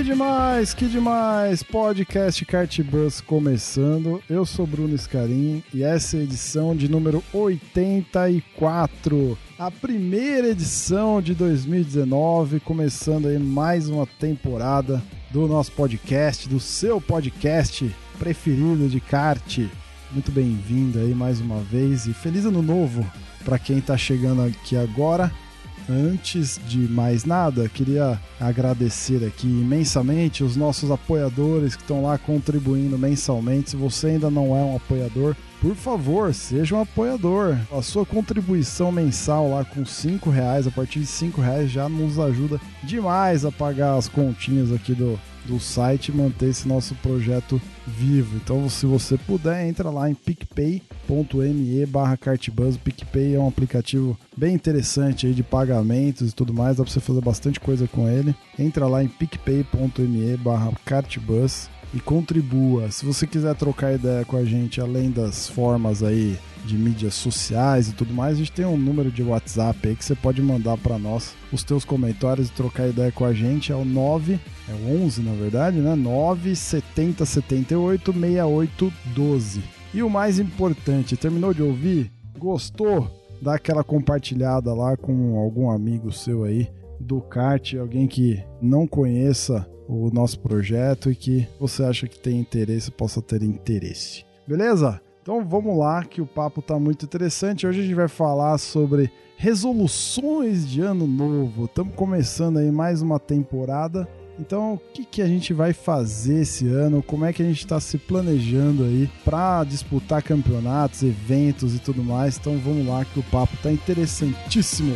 Que demais, que demais! Podcast Kart Bus começando. Eu sou Bruno Scarim e essa é a edição de número 84. A primeira edição de 2019, começando aí mais uma temporada do nosso podcast, do seu podcast preferido de kart. Muito bem-vindo aí mais uma vez e feliz ano novo para quem está chegando aqui agora. Antes de mais nada, queria agradecer aqui imensamente os nossos apoiadores que estão lá contribuindo mensalmente. Se você ainda não é um apoiador, por favor, seja um apoiador. A sua contribuição mensal lá com cinco reais, a partir de cinco reais já nos ajuda demais a pagar as continhas aqui do, do site e manter esse nosso projeto vivo. Então, se você puder, entra lá em picpay.me barra cartbus. O PicPay é um aplicativo bem interessante aí de pagamentos e tudo mais, dá para você fazer bastante coisa com ele. Entra lá em picpay.me barra e contribua. Se você quiser trocar ideia com a gente, além das formas aí de mídias sociais e tudo mais, a gente tem um número de WhatsApp aí que você pode mandar para nós os teus comentários e trocar ideia com a gente. É o 9, é o 11 na verdade, né? 9 70 78 68 12. E o mais importante, terminou de ouvir? Gostou? Dá aquela compartilhada lá com algum amigo seu aí do kart, alguém que não conheça o nosso projeto e que você acha que tem interesse, possa ter interesse. Beleza? Então vamos lá, que o papo tá muito interessante. Hoje a gente vai falar sobre resoluções de ano novo. Estamos começando aí mais uma temporada. Então, o que, que a gente vai fazer esse ano? Como é que a gente está se planejando aí para disputar campeonatos, eventos e tudo mais? Então, vamos lá que o papo tá interessantíssimo.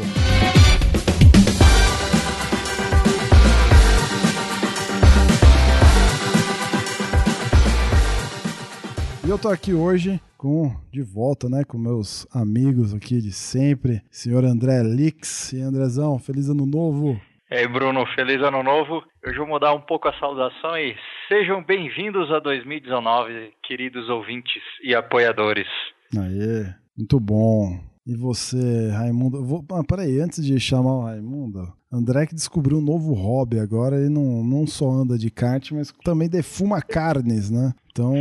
E eu tô aqui hoje com de volta, né, com meus amigos aqui de sempre, senhor André Lix e Andrezão, feliz ano novo. E aí, Bruno, feliz ano novo. Hoje vou mudar um pouco a saudação e sejam bem-vindos a 2019, queridos ouvintes e apoiadores. Aê, muito bom. E você, Raimundo? Vou, ah, peraí, antes de chamar o Raimundo, André que descobriu um novo hobby agora, ele não, não só anda de kart, mas também defuma carnes, né? Então,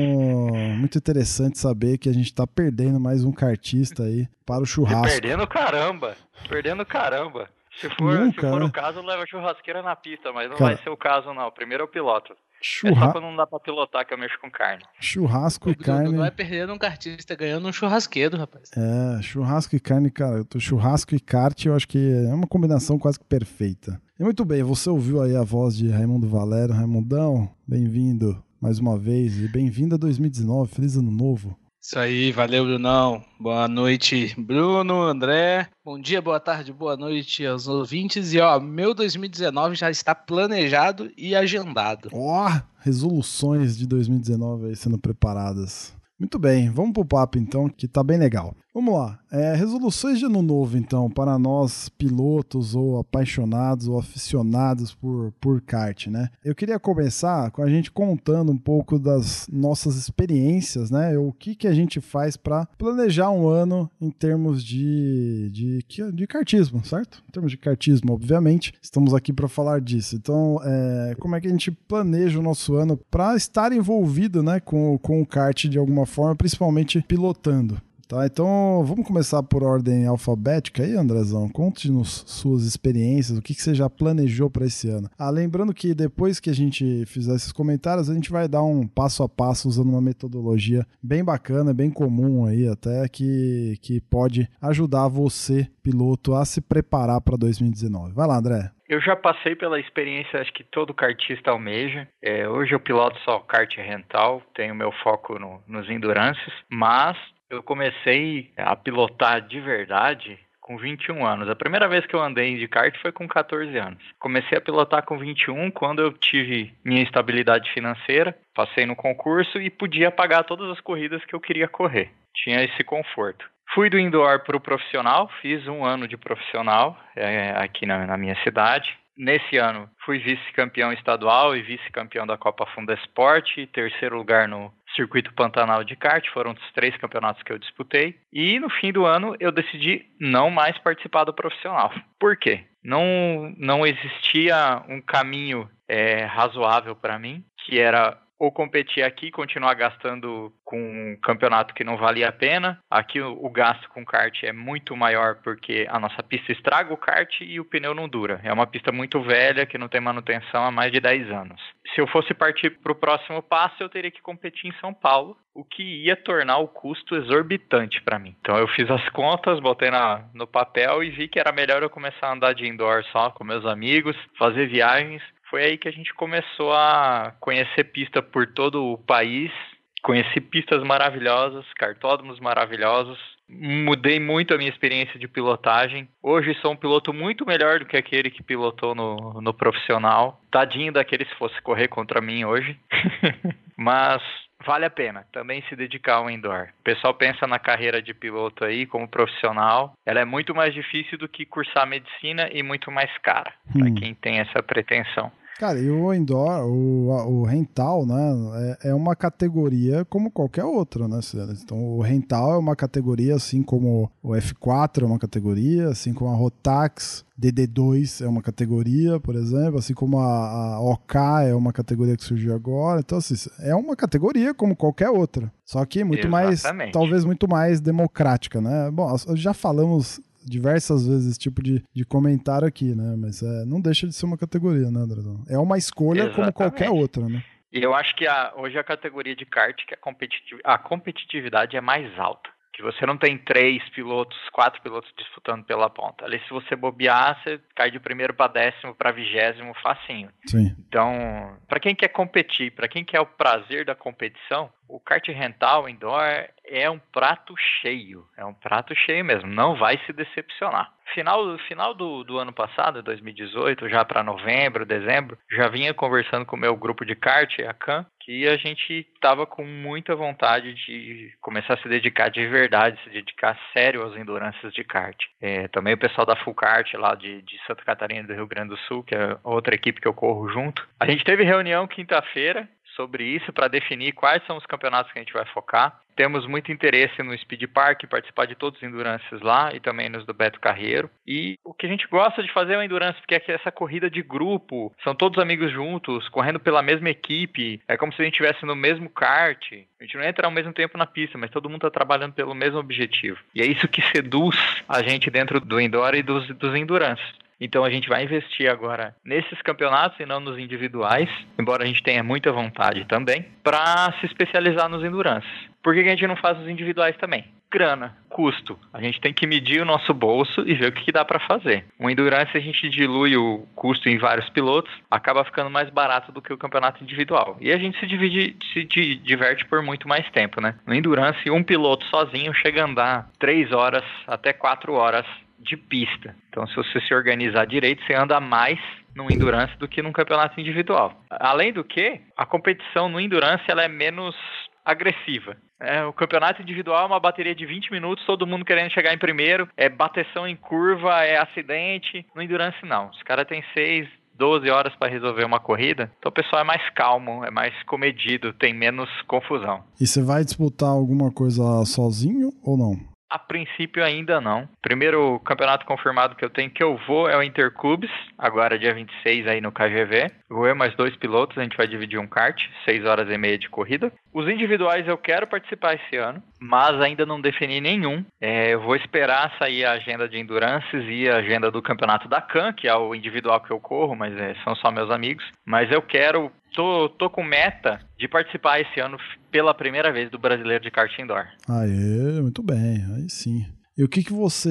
muito interessante saber que a gente tá perdendo mais um cartista aí para o churrasco. Perdendo caramba, perdendo caramba. Se for, Nunca, se for né? o caso, leva churrasqueira na pista, mas não Cara. vai ser o caso, não. Primeiro é o piloto. É só Churra... quando não dá pra pilotar que eu mexo com carne. Churrasco e carne. Não é perdendo um cartista, ganhando um churrasqueiro, rapaz. É, churrasco e carne, cara. eu Churrasco e kart, eu acho que é uma combinação quase que perfeita. E muito bem, você ouviu aí a voz de Raimundo Valério. Raimundão, bem-vindo mais uma vez e bem-vindo a 2019. Feliz ano novo. Isso aí, valeu, Brunão. Boa noite, Bruno, André. Bom dia, boa tarde, boa noite aos ouvintes. E ó, meu 2019 já está planejado e agendado. Ó, resoluções de 2019 aí sendo preparadas. Muito bem, vamos pro papo então, que tá bem legal. Vamos lá. É, resoluções de ano novo, então, para nós pilotos ou apaixonados ou aficionados por, por kart, né? Eu queria começar com a gente contando um pouco das nossas experiências, né? O que, que a gente faz para planejar um ano em termos de, de, de kartismo, certo? Em termos de kartismo, obviamente. Estamos aqui para falar disso. Então, é, como é que a gente planeja o nosso ano para estar envolvido, né, com, com o kart de alguma forma, principalmente pilotando? Tá, então vamos começar por ordem alfabética aí, Andrezão. Conte-nos suas experiências, o que, que você já planejou para esse ano. Ah, lembrando que depois que a gente fizer esses comentários, a gente vai dar um passo a passo usando uma metodologia bem bacana, bem comum aí, até que, que pode ajudar você, piloto, a se preparar para 2019. Vai lá, André. Eu já passei pela experiência, acho que todo kartista almeja. É, hoje eu piloto só kart rental, tenho meu foco no- nos endurances, mas eu comecei a pilotar de verdade com 21 anos. A primeira vez que eu andei de kart foi com 14 anos. Comecei a pilotar com 21 quando eu tive minha estabilidade financeira, passei no concurso e podia pagar todas as corridas que eu queria correr. Tinha esse conforto. Fui do indoor para o profissional, fiz um ano de profissional é, aqui na, na minha cidade. Nesse ano, fui vice-campeão estadual e vice-campeão da Copa Funda Esporte, terceiro lugar no Circuito Pantanal de kart, foram os três campeonatos que eu disputei. E no fim do ano, eu decidi não mais participar do profissional. Por quê? Não, não existia um caminho é, razoável para mim, que era ou competir aqui continuar gastando com um campeonato que não valia a pena. Aqui o, o, gasto com kart é muito maior porque a nossa pista estraga o kart e o pneu não dura. É uma pista muito velha que não tem manutenção há mais de 10 anos. Se eu fosse partir para o próximo passo, eu teria que competir em São Paulo, o que ia tornar o custo exorbitante para mim. Então eu fiz as contas, botei na, no papel e vi que era melhor eu começar a andar de indoor só com meus amigos, fazer viagens foi aí que a gente começou a conhecer pista por todo o país, conheci pistas maravilhosas, cartódromos maravilhosos, mudei muito a minha experiência de pilotagem. Hoje sou um piloto muito melhor do que aquele que pilotou no, no profissional. Tadinho daquele se fosse correr contra mim hoje. Mas vale a pena também se dedicar ao indoor. O pessoal pensa na carreira de piloto aí como profissional. Ela é muito mais difícil do que cursar medicina e muito mais cara, hum. para quem tem essa pretensão. Cara, e o indoor, o, o rental, né, é, é, uma categoria como qualquer outra, né? Então, o rental é uma categoria, assim como o F4 é uma categoria, assim como a Rotax DD2 é uma categoria, por exemplo, assim como a, a OK é uma categoria que surgiu agora. Então, assim, é uma categoria como qualquer outra. Só que muito Exatamente. mais, talvez muito mais democrática, né? Bom, já falamos diversas vezes esse tipo de, de comentário aqui, né? Mas é, não deixa de ser uma categoria, né, Andradão? É uma escolha Exatamente. como qualquer outra, né? E eu acho que a, hoje a categoria de kart, que a, competitiv a competitividade é mais alta que você não tem três pilotos, quatro pilotos disputando pela ponta. Ali, se você bobear, você cai de primeiro para décimo para vigésimo facinho. Sim. Então, para quem quer competir, para quem quer o prazer da competição, o kart rental indoor é um prato cheio. É um prato cheio mesmo. Não vai se decepcionar. Final, final do, do ano passado, 2018, já para novembro, dezembro, já vinha conversando com o meu grupo de kart, a CAN, que a gente estava com muita vontade de começar a se dedicar de verdade, se dedicar sério aos endurances de kart. É, também o pessoal da Full Kart lá de, de Santa Catarina do Rio Grande do Sul, que é outra equipe que eu corro junto. A gente teve reunião quinta-feira sobre isso para definir quais são os campeonatos que a gente vai focar. Temos muito interesse no Speed Park, participar de todos os endurances lá e também nos do Beto Carreiro. E o que a gente gosta de fazer é o endurance, porque é essa corrida de grupo, são todos amigos juntos, correndo pela mesma equipe, é como se a gente estivesse no mesmo kart. A gente não entra ao mesmo tempo na pista, mas todo mundo está trabalhando pelo mesmo objetivo. E é isso que seduz a gente dentro do indoor e dos, dos endurances. Então a gente vai investir agora nesses campeonatos e não nos individuais, embora a gente tenha muita vontade também, para se especializar nos endurances. Por que a gente não faz os individuais também? Grana, custo. A gente tem que medir o nosso bolso e ver o que, que dá para fazer. O endurance a gente dilui o custo em vários pilotos, acaba ficando mais barato do que o campeonato individual. E a gente se divide, se diverte por muito mais tempo, né? No endurance, um piloto sozinho chega a andar 3 horas até 4 horas de pista. Então, se você se organizar direito, você anda mais no endurance do que num campeonato individual. Além do que, a competição no endurance ela é menos agressiva. É, o campeonato individual é uma bateria de 20 minutos, todo mundo querendo chegar em primeiro, é bateção em curva, é acidente. No endurance não. Os caras têm 6, 12 horas para resolver uma corrida, então o pessoal é mais calmo, é mais comedido, tem menos confusão. E você vai disputar alguma coisa sozinho ou não? A princípio ainda não. Primeiro campeonato confirmado que eu tenho que eu vou é o Intercubes, agora dia 26 aí no KGV. Vou eu mais dois pilotos, a gente vai dividir um kart, 6 horas e meia de corrida. Os individuais eu quero participar esse ano, mas ainda não defini nenhum. É, eu vou esperar sair a agenda de Endurances e a agenda do campeonato da CAN, que é o individual que eu corro, mas é, são só meus amigos. Mas eu quero tô, tô com meta de participar esse ano pela primeira vez do Brasileiro de Kart Indoor. Aê, muito bem, aí sim. E o que que você,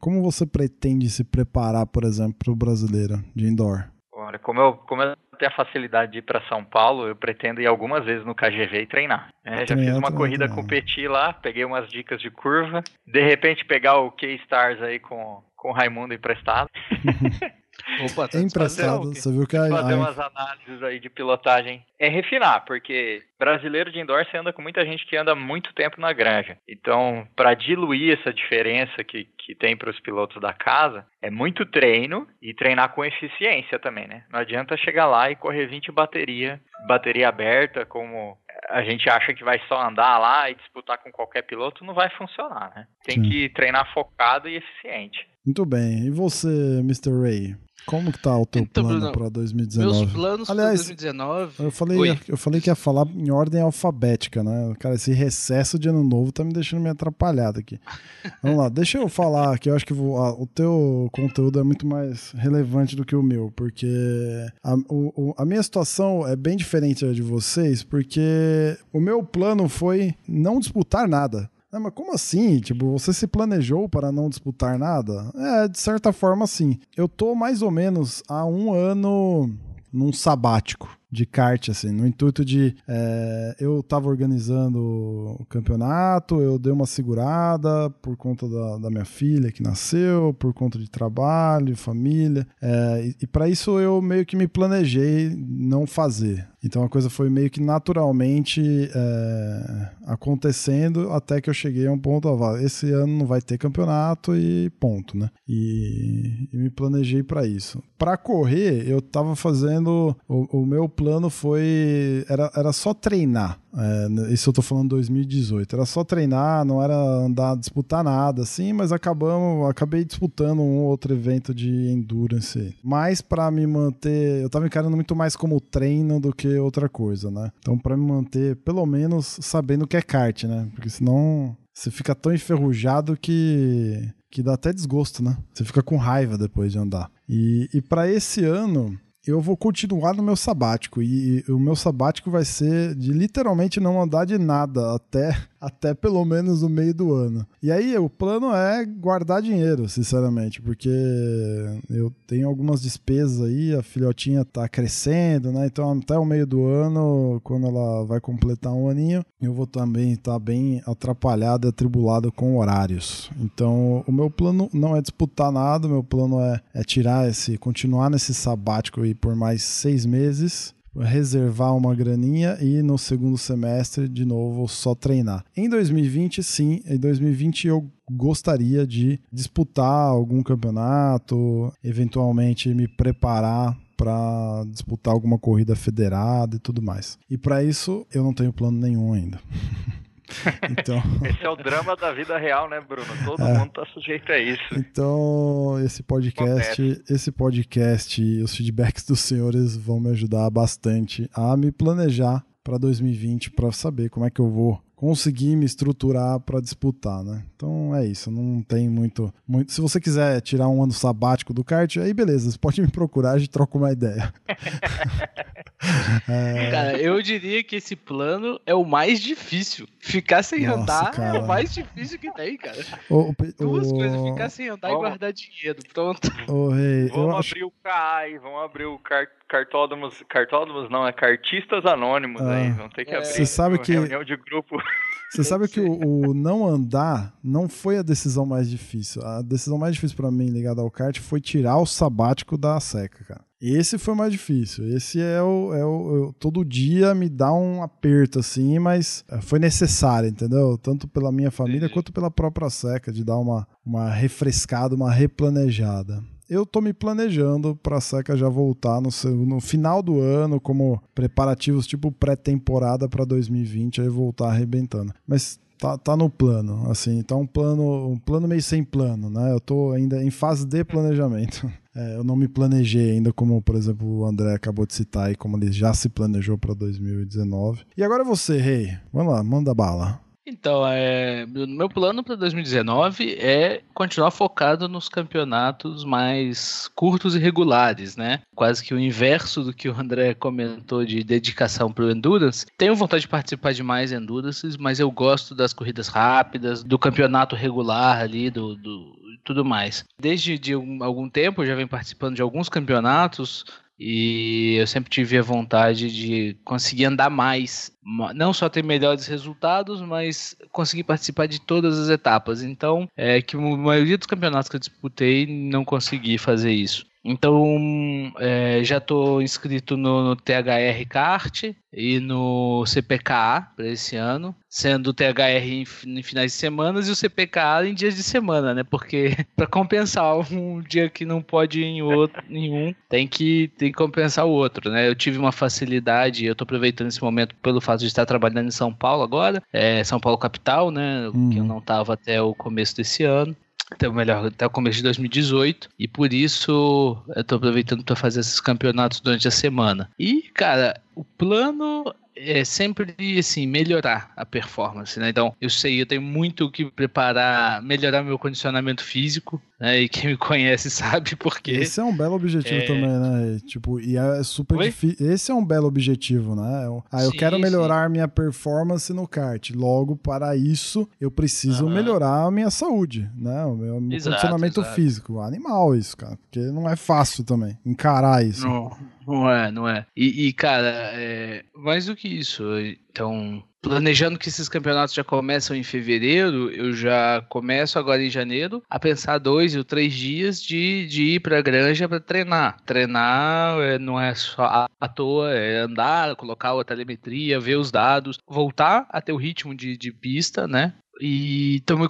como você pretende se preparar, por exemplo, para o Brasileiro de Indoor? Olha, como eu, como eu tenho a facilidade de ir para São Paulo, eu pretendo ir algumas vezes no KGV e treinar. É, já fiz uma corrida com o Petit lá, peguei umas dicas de curva, de repente pegar o K-Stars aí com, com o Raimundo emprestado. Opa, tá emprestado, você viu que a, fazer umas análises aí de pilotagem é refinar, porque brasileiro de indoor você anda com muita gente que anda muito tempo na granja. Então, para diluir essa diferença que, que tem para os pilotos da casa, é muito treino e treinar com eficiência também, né? Não adianta chegar lá e correr 20 bateria, bateria aberta, como a gente acha que vai só andar lá e disputar com qualquer piloto, não vai funcionar, né? Tem Sim. que treinar focado e eficiente. Muito bem. E você, Mr. Ray? Como que tá o teu então, plano para 2019? Meus planos para 2019. Eu falei, eu falei que ia falar em ordem alfabética, né? Cara, esse recesso de ano novo tá me deixando meio atrapalhado aqui. Vamos lá, deixa eu falar que eu acho que vou, o teu conteúdo é muito mais relevante do que o meu, porque a, o, a minha situação é bem diferente da de vocês, porque o meu plano foi não disputar nada. É, mas como assim? Tipo, você se planejou para não disputar nada? É, de certa forma, sim. Eu tô mais ou menos há um ano num sabático de kart, assim, no intuito de é, eu tava organizando o campeonato, eu dei uma segurada por conta da, da minha filha que nasceu, por conta de trabalho, família, é, e, e para isso eu meio que me planejei não fazer. Então a coisa foi meio que naturalmente é, acontecendo até que eu cheguei a um ponto, esse ano não vai ter campeonato e ponto, né? E, e me planejei para isso. Para correr, eu tava fazendo o, o meu plano foi. Era, era só treinar. É, isso eu tô falando 2018. Era só treinar, não era andar, disputar nada, assim, mas acabamos, acabei disputando um outro evento de endurance. Mas para me manter, eu tava encarando muito mais como treino do que outra coisa, né? Então, para me manter, pelo menos, sabendo o que é kart, né? Porque senão você fica tão enferrujado que que dá até desgosto, né? Você fica com raiva depois de andar. E, e para esse ano, eu vou continuar no meu sabático. E, o meu sabático vai ser de literalmente não andar de nada até até pelo menos o meio do ano. E aí o plano é guardar dinheiro, sinceramente, porque eu tenho algumas despesas aí, a filhotinha tá crescendo, né? Então até o meio do ano, quando ela vai completar um aninho, eu vou também estar tá bem atrapalhado e atribulado com horários. Então o meu plano não é disputar nada, meu plano é, é tirar esse, continuar nesse sabático aí por mais seis meses reservar uma graninha e no segundo semestre, de novo, só treinar. Em 2020, sim, em 2020 eu gostaria de disputar algum campeonato, eventualmente me preparar para disputar alguma corrida federada e tudo mais. E para isso eu não tenho plano nenhum ainda. Então... Esse é o drama da vida real, né, Bruno? Todo é. mundo tá sujeito a isso. Então, esse podcast, Acontece. esse podcast e os feedbacks dos senhores vão me ajudar bastante a me planejar para 2020 para saber como é que eu vou conseguir me estruturar para disputar, né? Então é isso, não tem muito, muito. Se você quiser tirar um ano sabático do kart, aí beleza, você pode me procurar, a gente troca uma ideia. é... Cara, eu diria que esse plano é o mais difícil. Ficar sem Nossa, andar cara. é o mais difícil que tem, cara. O, o, Duas o... coisas, ficar sem andar vamos... e guardar dinheiro. Pronto. Ô, rei, vamos abrir acho... o CAI, vamos abrir o kart cartódromos, cartódromos não, é cartistas anônimos ah, aí, vão ter que é. abrir Você sabe que reunião de grupo. Você sabe que o, o, não andar não foi a decisão mais difícil. A decisão mais difícil para mim ligada ao kart foi tirar o sabático da seca, cara. Esse foi mais difícil. Esse é o, é o todo dia me dá um aperto assim, mas foi necessário, entendeu? Tanto pela minha família quanto pela própria seca de dar uma uma refrescada, uma replanejada eu tô me planejando para a Seca já voltar no, seu, no final do ano, como preparativos tipo pré-temporada para 2020, aí voltar arrebentando. Mas tá, tá no plano, assim, tá um plano, um plano meio sem plano, né? Eu tô ainda em fase de planejamento. É, eu não me planejei ainda, como por exemplo o André acabou de citar aí, como ele já se planejou para 2019. E agora você, Rei, hey, vamos lá, manda bala. Então, é, meu plano para 2019 é continuar focado nos campeonatos mais curtos e regulares, né? Quase que o inverso do que o André comentou de dedicação para o Endurance. Tenho vontade de participar de mais Endurances, mas eu gosto das corridas rápidas, do campeonato regular ali, do, do tudo mais. Desde de algum tempo eu já venho participando de alguns campeonatos e eu sempre tive a vontade de conseguir andar mais, não só ter melhores resultados, mas conseguir participar de todas as etapas. Então, é que a maioria dos campeonatos que eu disputei não consegui fazer isso. Então, é, já estou inscrito no, no, THR Kart e no CPKA para esse ano, sendo o THR em, em, finais de semana e o CPKA em dias de semana, né? Porque para compensar um dia que não pode ir em outro, nenhum, tem que, tem que compensar o outro, né? Eu tive uma facilidade, eu estou aproveitando esse momento pelo fato de estar trabalhando em São Paulo agora, é, São Paulo capital, né? Uhum. Que eu não estava até o começo desse ano até o melhor até o começo de 2018 e por isso eu tô aproveitando para fazer esses campeonatos durante a semana. E cara, o plano é sempre assim melhorar a performance, né? Então eu sei, eu tenho muito o que preparar, melhorar meu condicionamento físico, né? E quem me conhece sabe porque. Esse é um belo objetivo é... também, né? Tipo, e é super difícil. Esse é um belo objetivo, né? Ah, eu sim, quero melhorar sim. minha performance no kart. Logo, para isso, eu preciso uhum. melhorar a minha saúde, né? O meu, meu exato, condicionamento exato. físico. Animal isso, cara. Porque não é fácil também encarar isso. Não, não é, não é. E, e cara, é... mais do que isso. Então, planejando que esses campeonatos já começam em fevereiro, eu já começo agora em janeiro a pensar dois ou três dias de, de ir para a granja para treinar. Treinar é, não é só à toa, é andar, colocar a telemetria, ver os dados, voltar a ter o ritmo de, de pista, né? E tô me,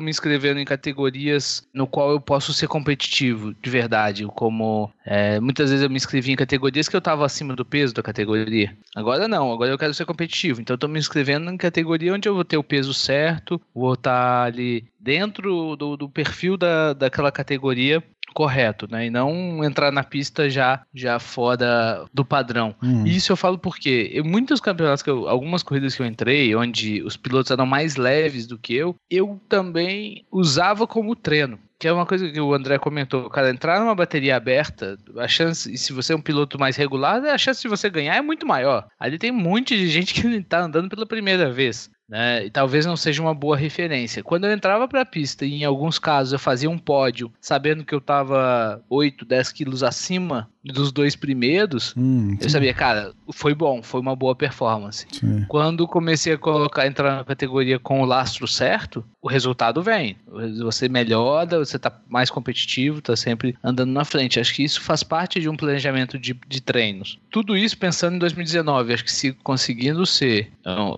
me inscrevendo em categorias no qual eu posso ser competitivo de verdade. Como é, muitas vezes eu me inscrevi em categorias que eu tava acima do peso da categoria. Agora não, agora eu quero ser competitivo. Então tô me inscrevendo em categoria onde eu vou ter o peso certo, vou estar tá ali dentro do, do perfil da, daquela categoria correto, né? E não entrar na pista já já fora do padrão. Hum. E isso eu falo porque eu, muitos campeonatos que eu, algumas corridas que eu entrei, onde os pilotos eram mais leves do que eu, eu também usava como treino que é uma coisa que o André comentou, cara, entrar numa bateria aberta, a chance, e se você é um piloto mais regular, a chance de você ganhar é muito maior. Ali tem um monte de gente que está andando pela primeira vez né? E talvez não seja uma boa referência. Quando eu entrava para a pista e em alguns casos eu fazia um pódio, sabendo que eu estava 8, 10 quilos acima dos dois primeiros, hum, eu sabia, cara, foi bom, foi uma boa performance. Sim. Quando comecei a colocar, entrar na categoria com o lastro certo, o resultado vem. Você melhora, você está mais competitivo, está sempre andando na frente. Acho que isso faz parte de um planejamento de, de treinos. Tudo isso pensando em 2019. Acho que se conseguindo ser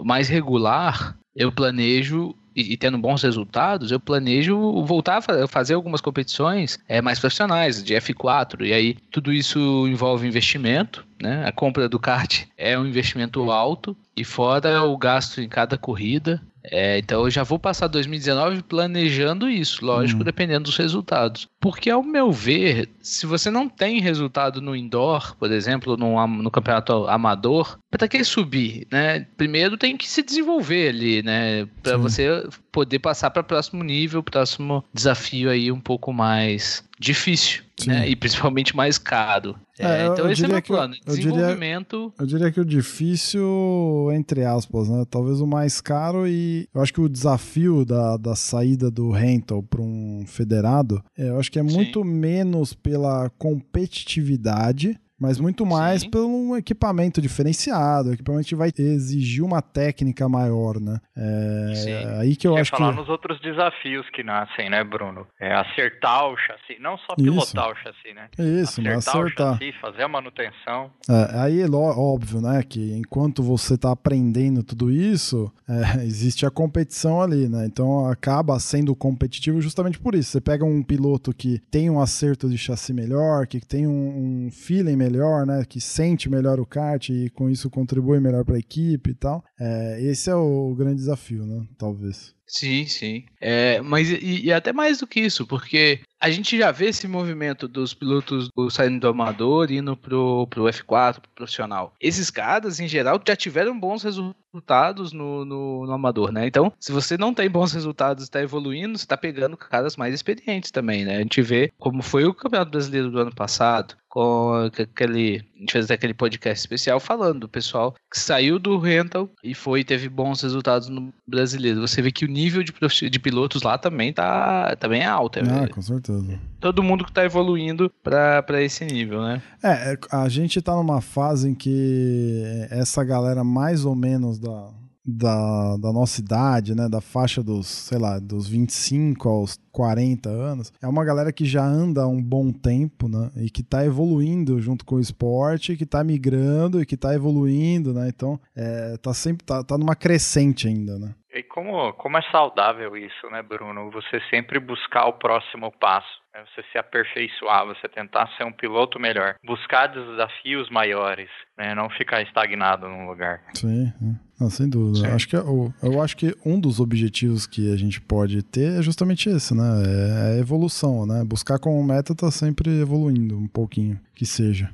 mais regular, eu planejo e, tendo bons resultados, eu planejo voltar a fazer algumas competições é, mais profissionais, de F4. E aí tudo isso envolve investimento, né? A compra do kart é um investimento alto e fora o gasto em cada corrida. É, então eu já vou passar 2019 planejando isso, lógico, hum. dependendo dos resultados. Porque, ao meu ver, se você não tem resultado no indoor, por exemplo, no, no campeonato amador, para que subir, né? Primeiro tem que se desenvolver ali, né? Para você poder passar para o próximo nível, próximo desafio aí um pouco mais difícil, né? E principalmente mais caro. É, é, então eu esse é o meu plano. Eu, desenvolvimento. Diria, eu diria que o difícil, entre aspas, né? Talvez o mais caro e eu acho que o desafio da, da saída do rental para um federado, é, eu acho que é muito Sim. menos pela competitividade mas muito mais Sim. pelo equipamento diferenciado, equipamento vai exigir uma técnica maior, né? É Sim. aí que eu Quer acho falar que... nos outros desafios que nascem, né, Bruno? É acertar o chassi, não só pilotar Isso. o chassi, né? Isso, acertar, acertar. o chassi, fazer a manutenção. É, aí é óbvio, né, que enquanto você está aprendendo tudo isso, é, existe a competição ali, né? Então acaba sendo competitivo justamente por isso. Você pega um piloto que tem um acerto de chassi melhor, que tem um, um feeling melhor melhor, né? Que sente melhor o kart e com isso contribui melhor para a equipe e tal. É, esse é o grande desafio, né? Talvez. Sim, sim. É, mas e, e, até mais do que isso, porque a gente já vê esse movimento dos pilotos do, saindo do amador indo pro, pro F4, pro profissional. Esses caras, em geral, já tiveram bons resultados no, no, no amador, né? Então, se você não tem bons resultados e está evoluindo, você está pegando caras mais experientes também, né? A gente vê como foi o Campeonato Brasileiro do ano passado, com aquele. A gente fez aquele podcast especial falando do pessoal que saiu do rental e foi teve bons resultados no brasileiro. Você vê que o nível de, de pilotos lá também tá também é alto. É, ah, com certeza. Todo mundo que tá evoluindo para esse nível, né? É, a gente tá numa fase em que essa galera mais ou menos da, da, da nossa idade, né, da faixa dos, sei lá, dos 25 aos 40 anos, é uma galera que já anda há um bom tempo, né, e que está evoluindo junto com o esporte, que está migrando e que está evoluindo, né, então é, tá sempre, tá, tá numa crescente ainda, né. E como, como é saudável isso, né, Bruno? Você sempre buscar o próximo passo. Né? Você se aperfeiçoar, você tentar ser um piloto melhor. Buscar desafios maiores, né? Não ficar estagnado num lugar. Sim, não, sem dúvida. Acho que, eu, é eu acho que um dos objetivos que a gente pode ter é justamente esse, né? É a evolução, né? Buscar como meta tá sempre evoluindo um pouquinho, que seja.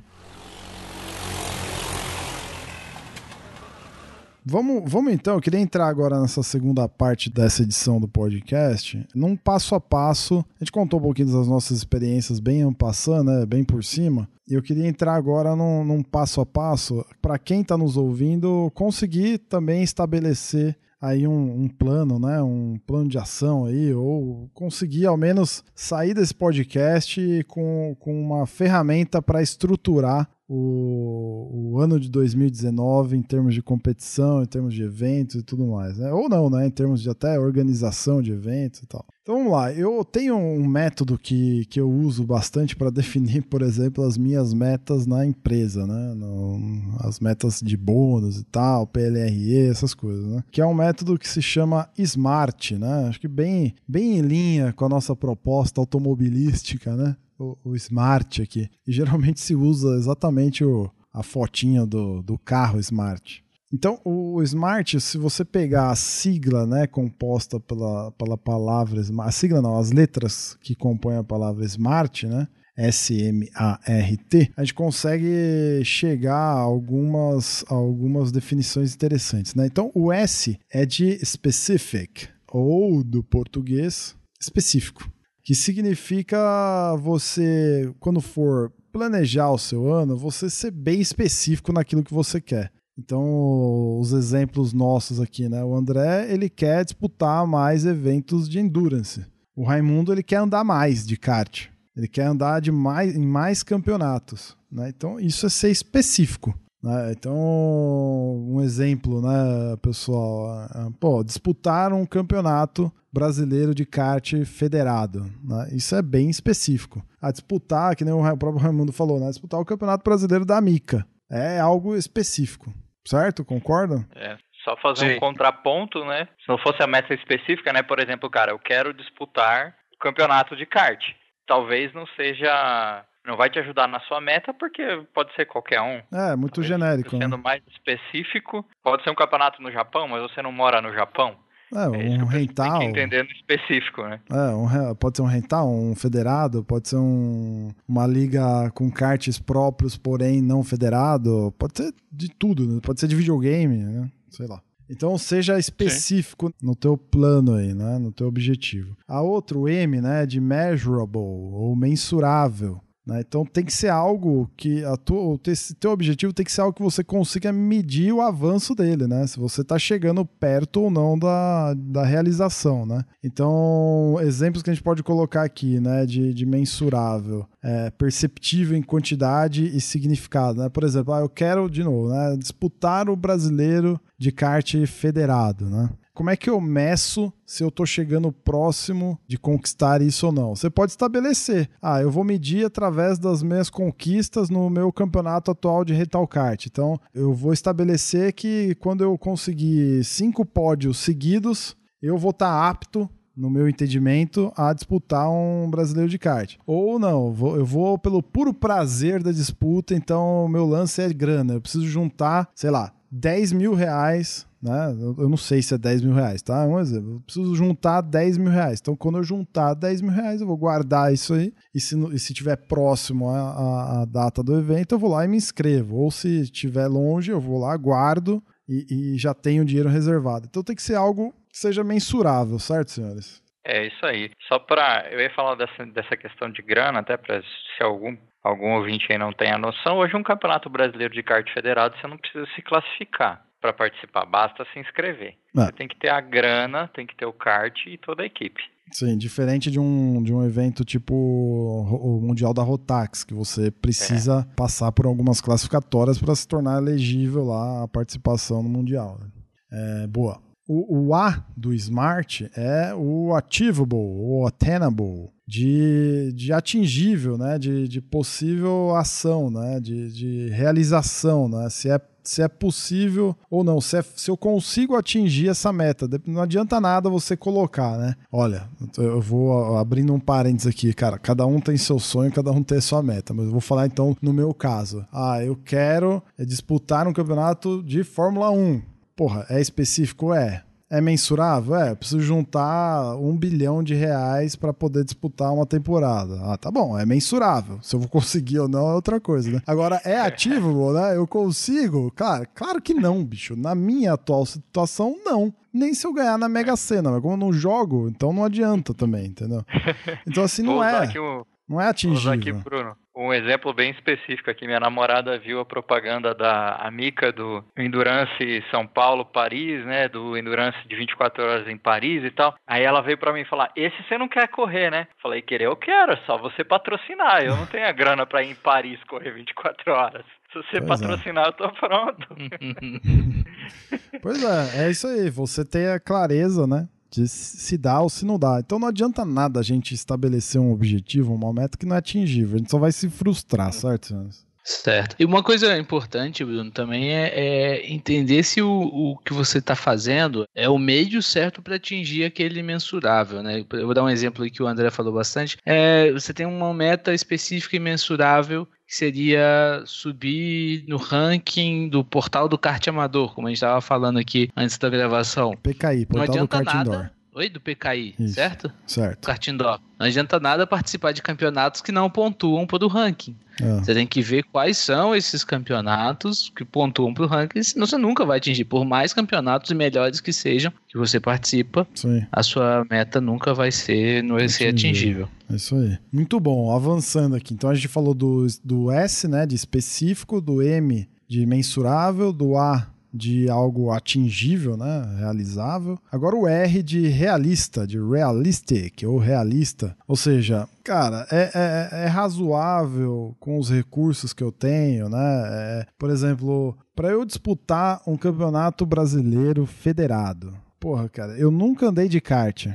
Vamos, vamos então, eu queria entrar agora nessa segunda parte dessa edição do podcast, num passo a passo. A gente contou um pouquinho das nossas experiências bem passando, né, bem por cima. E eu queria entrar agora num, num passo a passo para quem está nos ouvindo conseguir também estabelecer aí um, um, plano, né, um plano de ação aí, ou conseguir ao menos sair desse podcast com, com uma ferramenta para estruturar o, o, ano de 2019 em termos de competição, em termos de eventos e tudo mais, né? Ou não, né? Em termos de até organização de eventos e tal. Então vamos lá, eu tenho um método que, que eu uso bastante para definir, por exemplo, as minhas metas na empresa, né? No, as metas de bônus e tal, PLRE, essas coisas, né? Que é um método que se chama SMART, né? Acho que bem, bem em linha com a nossa proposta automobilística, né? o, o Smart aqui. E geralmente se usa exatamente o, a fotinha do, do carro Smart. Então, o Smart, se você pegar a sigla né, composta pela, pela palavra a sigla não, as letras que compõem a palavra Smart, né? S-M-A-R-T, a gente consegue chegar a algumas, algumas definições interessantes. Né? Então, o S é de specific, ou do português específico que significa você, quando for planejar o seu ano, você ser bem específico naquilo que você quer. Então, os exemplos nossos aqui, né? O André, ele quer disputar mais eventos de endurance. O Raimundo, ele quer andar mais de kart. Ele quer andar de mais, em mais campeonatos. Né? Então, isso é ser específico. Né? Então, um exemplo, né, pessoal? É, pô, disputar um campeonato brasileiro de kart federado. Né? Isso é bem específico. A disputar, que nem o próprio Raimundo falou, né? disputar o campeonato brasileiro da Mica. É algo específico. Certo? Concordam? É. Só fazer Sim. um contraponto, né? Se não fosse a meta específica, né? Por exemplo, cara, eu quero disputar o campeonato de kart. Talvez não seja não vai te ajudar na sua meta porque pode ser qualquer um. É, muito Talvez genérico. Sendo né? mais específico, pode ser um campeonato no Japão, mas você não mora no Japão. É, é um rental. Tem que entender no específico, né? É, um, pode ser um rental, um federado, pode ser um, uma liga com karts próprios, porém não federado, pode ser de tudo, né? pode ser de videogame, né? Sei lá. Então seja específico Sim. no teu plano aí, né? No teu objetivo. A outro M, né, de measurable ou mensurável. Né? Então tem que ser algo que a tua, o teu objetivo tem que ser algo que você consiga medir o avanço dele, né? Se você está chegando perto ou não da, da realização, né? Então, exemplos que a gente pode colocar aqui, né? De, de mensurável, é, perceptível em quantidade e significado, né? Por exemplo, ah, eu quero, de novo, né? Disputar o brasileiro de kart federado, né? Como é que eu meço se eu estou chegando próximo de conquistar isso ou não? Você pode estabelecer. Ah, eu vou medir através das minhas conquistas no meu campeonato atual de Retail Kart. Então, eu vou estabelecer que quando eu conseguir cinco pódios seguidos, eu vou estar tá apto no meu entendimento, a disputar um brasileiro de kart. Ou não, eu vou pelo puro prazer da disputa, então meu lance é grana. Eu preciso juntar, sei lá, 10 mil reais né? Eu não sei se é 10 mil reais, tá? Um exemplo. Eu preciso juntar 10 mil reais. Então, quando eu juntar 10 mil reais, eu vou guardar isso aí. E se, e se tiver próximo à, data do evento, eu vou lá e me inscrevo. Ou se estiver longe, eu vou lá, guardo e, e já tenho dinheiro reservado. Então, tem que ser algo que seja mensurável, certo, senhores? É isso aí. Só para. Eu ia falar dessa, dessa questão de grana, até para se algum, algum ouvinte aí não tem a noção. Hoje, um campeonato brasileiro de kart federado, você não precisa se classificar. Para participar, basta se inscrever. É. Você tem que ter a grana, tem que ter o kart e toda a equipe. Sim, diferente de um, de um evento tipo o Mundial da Rotax, que você precisa é. passar por algumas classificatórias para se tornar elegível lá a participação no Mundial. É, boa. O, o, A do Smart é o achievable, o attainable, de, de atingível, né? de, de possível ação, né? de, de realização, né? se é se é possível ou não, se, é, se eu consigo atingir essa meta. Não adianta nada você colocar, né? Olha, eu vou abrindo um parênteses aqui, cara. Cada um tem seu sonho, cada um tem sua meta. Mas eu vou falar então no meu caso. Ah, eu quero disputar um campeonato de Fórmula 1. Porra, é específico? É. É mensurável? É, preciso juntar um bilhão de reais para poder disputar uma temporada. Ah, tá bom, é mensurável. Se eu vou conseguir ou não é outra coisa, né? Agora, é ativo, né? Eu consigo? Claro, claro que não, bicho. Na minha atual situação, não. Nem se eu ganhar na Mega Sena, mas como eu não jogo, então não adianta também, entendeu? Então, assim, não é. Não é atingível. Vou usar aqui, Bruno um exemplo bem específico aqui. Minha namorada viu a propaganda da Amica do Endurance São Paulo, Paris, né? Do Endurance de 24 horas em Paris e tal. Aí ela veio para mim falar: Esse você não quer correr, né? Falei: Querer eu quero, é só você patrocinar. Eu não tenho a grana para ir em Paris correr 24 horas. Se você pois é. patrocinar, é. eu tô pronto. pois é, é isso aí. Você tem a clareza, né? De se dá ou se não dá. Então não adianta nada a gente estabelecer um objetivo, uma meta que não é atingível. A gente só vai se frustrar, certo? Certo. E uma coisa importante, Bruno, também é, é entender se o, o que você está fazendo é o meio certo para atingir aquele mensurável, né? Eu vou dar um exemplo aí que o André falou bastante. É, você tem uma meta específica e mensurável que seria subir no ranking do portal do kart amador, como a gente estava falando aqui antes da gravação. PKI, portal Não adianta do kart nada. indoor. Oi, do PKI, Isso, certo? Certo. Kart indoor. Não adianta nada participar de campeonatos que não pontuam para o ranking. É. Você tem que ver quais são esses campeonatos que pontuam para o ranking, senão você nunca vai atingir. Por mais campeonatos melhores que sejam que você participa, Sim. a sua meta nunca vai ser, não vai ser atingível. É isso aí. Muito bom. Avançando aqui. Então a gente falou do, do S, né, de específico, do M de mensurável, do A de algo atingível, né, realizável. Agora o R de realista, de realistic ou realista, ou seja, cara, é, é, é razoável com os recursos que eu tenho, né? É, por exemplo, para eu disputar um campeonato brasileiro federado, porra, cara, eu nunca andei de kart.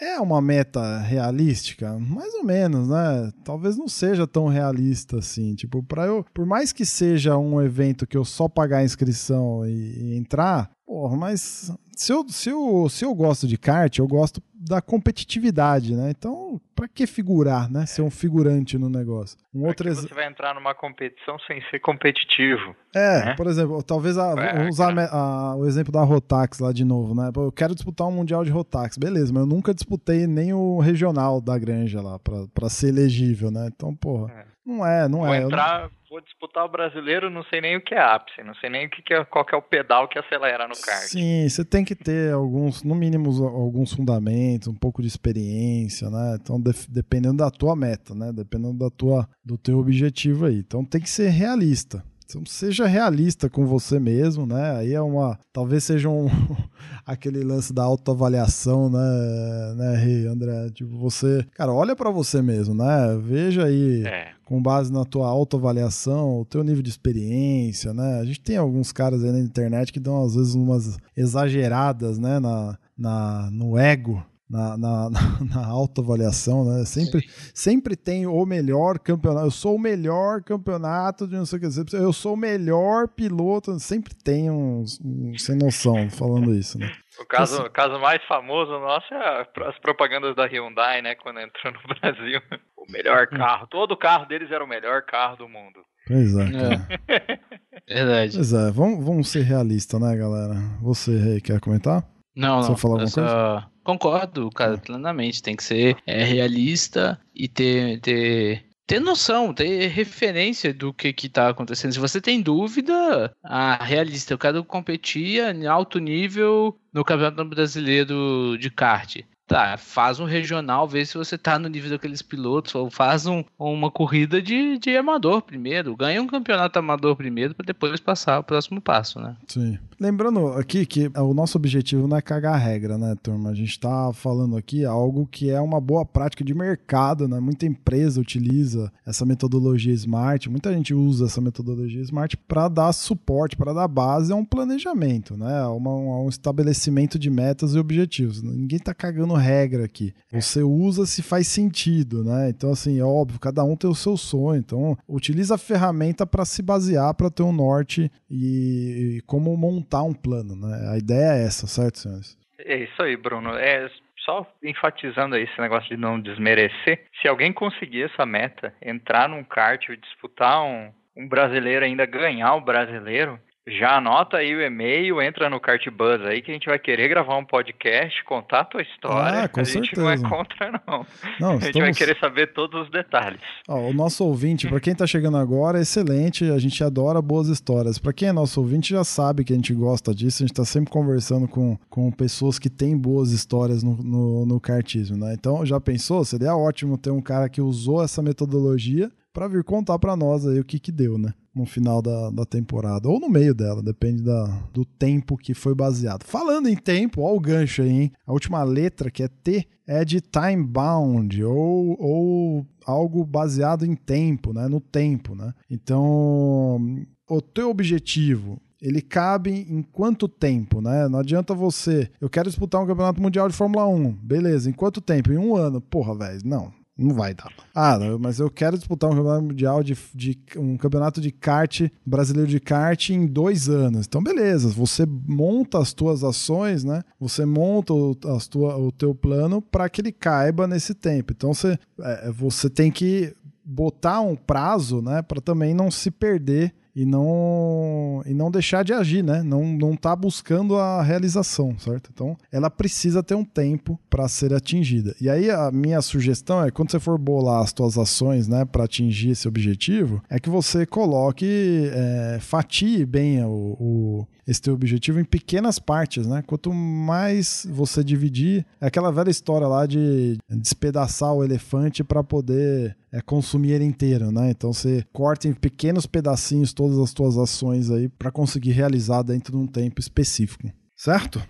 É uma meta realística, mais ou menos, né? Talvez não seja tão realista assim. Tipo, para eu, por mais que seja um evento que eu só pagar a inscrição e, e entrar, porra, mas se eu, se, eu, se eu gosto de kart, eu gosto da competitividade, né? Então, para que figurar, né? Ser um figurante no negócio. Um outro ex... você vai entrar numa competição sem ser competitivo. É, né? por exemplo, talvez a, é, usar a, a, o exemplo da Rotax lá de novo, né? Eu quero disputar um mundial de Rotax, beleza, mas eu nunca disputei nem o regional da Granja lá para ser elegível, né? Então, porra, é. Não é, não Vou é. Entrar, não vou disputar o brasileiro, não sei nem o que é ápice, não sei nem o que é, qual que é o pedal que acelera no kart. Sim, você tem que ter alguns, no mínimo, alguns fundamentos, um pouco de experiência, né? Então, de, dependendo da tua meta, né? Dependendo da tua, do teu objetivo aí. Então, tem que ser realista. Então, seja realista com você mesmo, né? Aí é uma. Talvez seja um. aquele lance da autoavaliação, né, né, Rei, André? Tipo, você. Cara, olha para você mesmo, né? Veja aí. É com base na tua autoavaliação, o teu nível de experiência, né? A gente tem alguns caras aí na internet que dão às vezes umas exageradas, né, na, na no ego, na, na, na autoavaliação, né? Sempre, sempre tem o melhor campeonato. Eu sou o melhor campeonato de não sei o que. Eu sou o melhor piloto. Sempre tem uns, uns sem noção falando isso, né? O caso, então, assim, o caso mais famoso nosso é as propagandas da Hyundai, né? Quando entrou no Brasil. O melhor hum. carro. Todo carro deles era o melhor carro do mundo. Pois é. É. Verdade. Pois é, vamos, vamos ser realistas, né, galera? Você, Rei, quer comentar? Não, Você não. Falar alguma coisa? Concordo, cara, plenamente. Tem que ser é, realista e ter, ter ter noção, ter referência do que que tá acontecendo. Se você tem dúvida, ah, realista, eu quero competir em alto nível no Campeonato Brasileiro de kart. Tá, faz um regional, vê se você tá no nível daqueles pilotos, ou faz um, uma corrida de, de amador primeiro, ganha um campeonato amador primeiro para depois passar o próximo passo, né? Sim. Lembrando aqui que o nosso objetivo não é cagar a regra, né, turma? A gente tá falando aqui algo que é uma boa prática de mercado, né? Muita empresa utiliza essa metodologia Smart, muita gente usa essa metodologia Smart para dar suporte, para dar base a um planejamento, né? Uma, um estabelecimento de metas e objetivos. Ninguém tá cagando regra aqui. Você usa se faz sentido, né? Então, assim, é óbvio, cada um tem o seu sonho. Então, utiliza a ferramenta para se basear, para ter um norte e, e como montar um plano, né? A ideia é essa, certo, senhores? É isso aí, Bruno. É só enfatizando aí esse negócio de não desmerecer. Se alguém conseguir essa meta, entrar num kart e disputar um, um brasileiro ainda ganhar o brasileiro, já anota aí o e-mail, entra no Cartbuzz aí que a gente vai querer gravar um podcast, contar a tua história. Ah, com a certeza. gente não é contra, não. não a gente estamos... vai querer saber todos os detalhes. Ó, o nosso ouvinte, para quem tá chegando agora, é excelente. A gente adora boas histórias. Para quem é nosso ouvinte, já sabe que a gente gosta disso. A gente tá sempre conversando com, com pessoas que têm boas histórias no, no, no kartismo, né? Então, já pensou? Seria ótimo ter um cara que usou essa metodologia para vir contar para nós aí o que que deu, né? No final da, da temporada, ou no meio dela, depende da, do tempo que foi baseado. Falando em tempo, ó o gancho aí, hein? A última letra, que é T, é de time bound, ou, ou algo baseado em tempo, né? No tempo, né? Então, o teu objetivo ele cabe em quanto tempo, né? Não adianta você. Eu quero disputar um campeonato mundial de Fórmula 1. Beleza, em quanto tempo? Em um ano. Porra, velho, não. Não vai dar. Ah, mas eu quero disputar um campeonato mundial de, de, um campeonato de kart brasileiro de kart em dois anos. Então, beleza. Você monta as tuas ações, né? Você monta o, as tua, o teu plano para que ele caiba nesse tempo. Então, você, é, você tem que botar um prazo, né? Para também não se perder e não e não deixar de agir, né? Não não tá buscando a realização, certo? Então, ela precisa ter um tempo para ser atingida. E aí a minha sugestão é quando você for bolar as suas ações, né, para atingir esse objetivo, é que você coloque é, fatie bem o, o esse teu objetivo em pequenas partes, né? Quanto mais você dividir, é aquela velha história lá de despedaçar o elefante para poder é, consumir ele inteiro, né? Então você corta em pequenos pedacinhos todas as tuas ações aí para conseguir realizar dentro de um tempo específico, certo?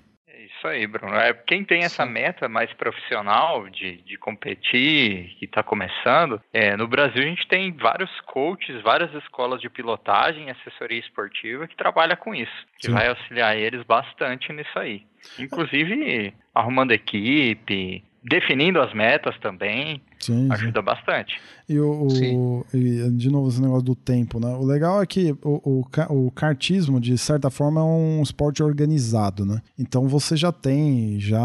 Isso aí, Bruno. É, quem tem essa meta mais profissional de, de competir, que está começando, é, no Brasil a gente tem vários coaches, várias escolas de pilotagem, assessoria esportiva que trabalha com isso, que Sim. vai auxiliar eles bastante nisso aí. Inclusive arrumando equipe, definindo as metas também, Sim, sim. ajuda bastante. E, o, o- Sim. e, de novo esse negócio do tempo, né? O legal é que o, o, o kartismo, de certa forma, é um esporte organizado, né? Então você já tem, já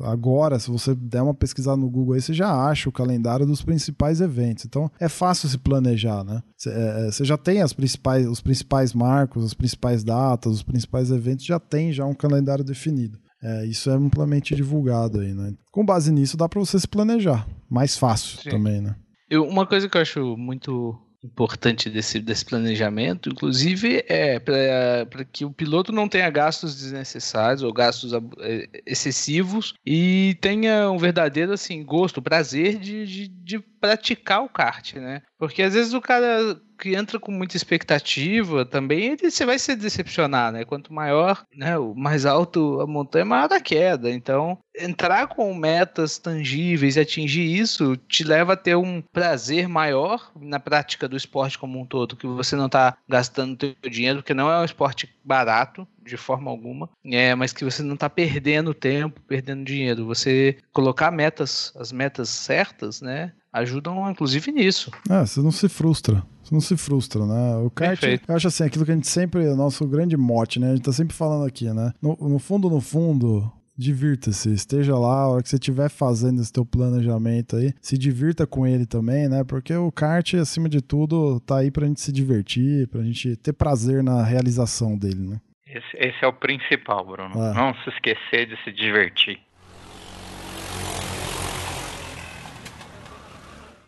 agora, se você der uma pesquisada no Google aí, você já acha o calendário dos principais eventos. Então é fácil se planejar, né? Você é, você já tem as principais, os principais marcos, as principais datas, os principais eventos, já tem já um calendário definido. É, isso é amplamente divulgado aí, né? Com base nisso, dá para você se planejar. Mais fácil Sim. também, né? Eu- uma coisa que eu acho muito importante desse, desse planejamento, inclusive, é para que o piloto não tenha gastos desnecessários ou gastos eh, excessivos e tenha um verdadeiro assim gosto, prazer de, de, de praticar o kart, né? Porque às vezes o cara que entra com muita expectativa também, ele, você vai se decepcionar, né? Quanto maior, né, o mais alto a montanha, maior a queda. Então, entrar com metas tangíveis e atingir isso te leva a ter um prazer maior na prática do esporte como um todo, que você não está gastando teu dinheiro, porque não é um esporte barato de forma alguma, é, mas que você não está perdendo tempo, perdendo dinheiro. Você colocar metas, as metas certas, né, ajudam inclusive nisso. É, você não se frustra. Você não se frustra, né? O kart, Perfeito. eu acho assim, aquilo que a gente sempre, é o nosso grande mote, né? A gente tá sempre falando aqui, né? No, no fundo, no fundo, divirta-se. Esteja lá, a hora que você estiver fazendo esse teu planejamento aí, se divirta com ele também, né? Porque o kart, acima de tudo, tá aí pra gente se divertir, pra gente ter prazer na realização dele, né? Esse, esse é o principal, Bruno. Ah. Não se esquecer de se divertir.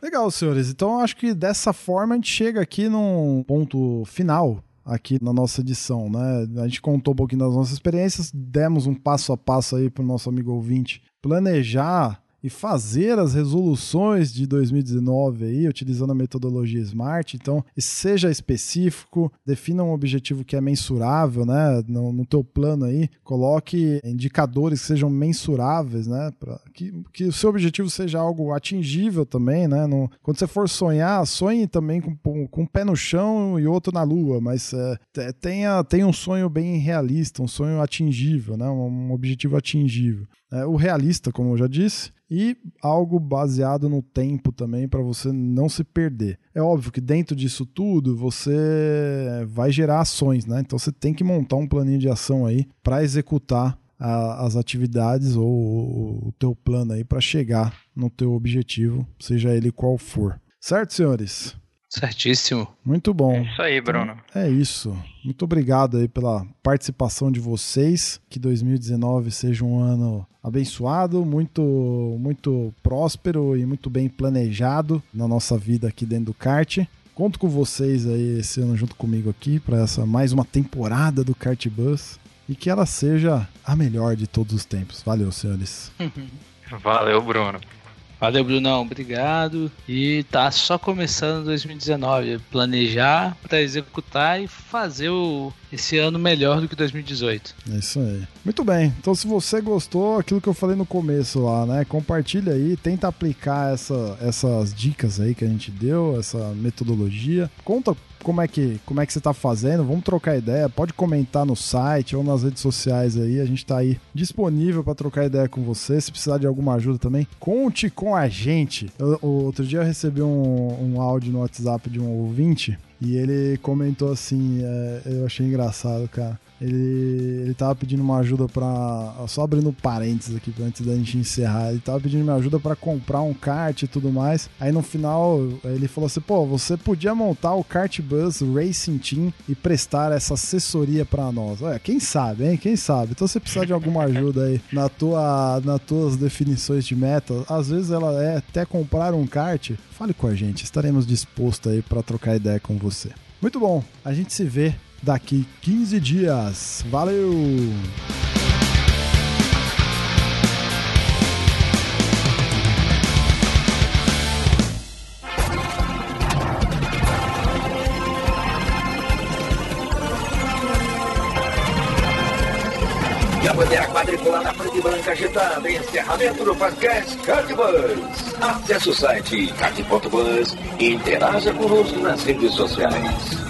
Legal, senhores. Então acho que dessa forma a gente chega aqui num ponto final aqui na nossa edição, né? A gente contou um pouquinho das nossas experiências, demos um passo a passo aí para o nosso amigo ouvinte planejar e fazer as resoluções de 2019 aí, utilizando a metodologia SMART. Então, seja específico, defina um objetivo que é mensurável, né? No, no teu plano aí, coloque indicadores que sejam mensuráveis, né? Para que, que o seu objetivo seja algo atingível também, né? No, quando você for sonhar, sonhe também com, com um pé no chão e outro na lua, mas é, tenha, tenha um sonho bem realista, um sonho atingível, né? Um, um objetivo atingível. É, o realista, como eu já disse, e algo baseado no tempo também para você não se perder. É óbvio que dentro disso tudo você vai gerar ações, né? Então você tem que montar um planinho de ação aí para executar a, as atividades ou o, o teu plano aí para chegar no teu objetivo, seja ele qual for. Certo, senhores? Certíssimo. Muito bom. É isso aí, Bruno. Então, é isso. Muito obrigado aí pela participação de vocês. Que 2019 seja um ano abençoado, muito muito próspero e muito bem planejado na nossa vida aqui dentro do kart. Conto com vocês aí esse ano junto comigo aqui para essa mais uma temporada do Kart Bus e que ela seja a melhor de todos os tempos. Valeu, senhores. Valeu, Bruno. Valeu, Brunão. Obrigado. E tá só começando 2019. Planejar para executar e fazer o, esse ano melhor do que 2018. É isso aí. Muito bem. Então, se você gostou, aquilo que eu falei no começo lá, né? Compartilha aí, tenta aplicar essa, essas dicas aí que a gente deu, essa metodologia. Conta como é que como é que você está fazendo, vamos trocar ideia, pode comentar no site ou nas redes sociais aí, a gente está aí disponível para trocar ideia com você, se precisar de alguma ajuda também, conte com a gente. Eu, outro dia eu recebi um, um áudio no WhatsApp de um ouvinte e ele comentou assim, é, eu achei engraçado, cara. Ele, ele tava pedindo uma ajuda para Só abrindo parênteses aqui antes da gente encerrar. Ele tava pedindo uma ajuda para comprar um kart e tudo mais. Aí no final ele falou assim: pô, você podia montar o Kart Bus Racing Team e prestar essa assessoria para nós. Olha, quem sabe, hein? Quem sabe? Então você precisa de alguma ajuda aí na tua, nas tuas definições de meta. Às vezes ela é até comprar um kart. Fale com a gente, estaremos dispostos aí para trocar ideia com você. Muito bom, a gente se vê daqui 15 dias. Valeu! E a bandeira quadriculada preta e branca agitada. Encerramento do podcast Cardbus. Acesse o site card.bus e interaja conosco nas redes sociais.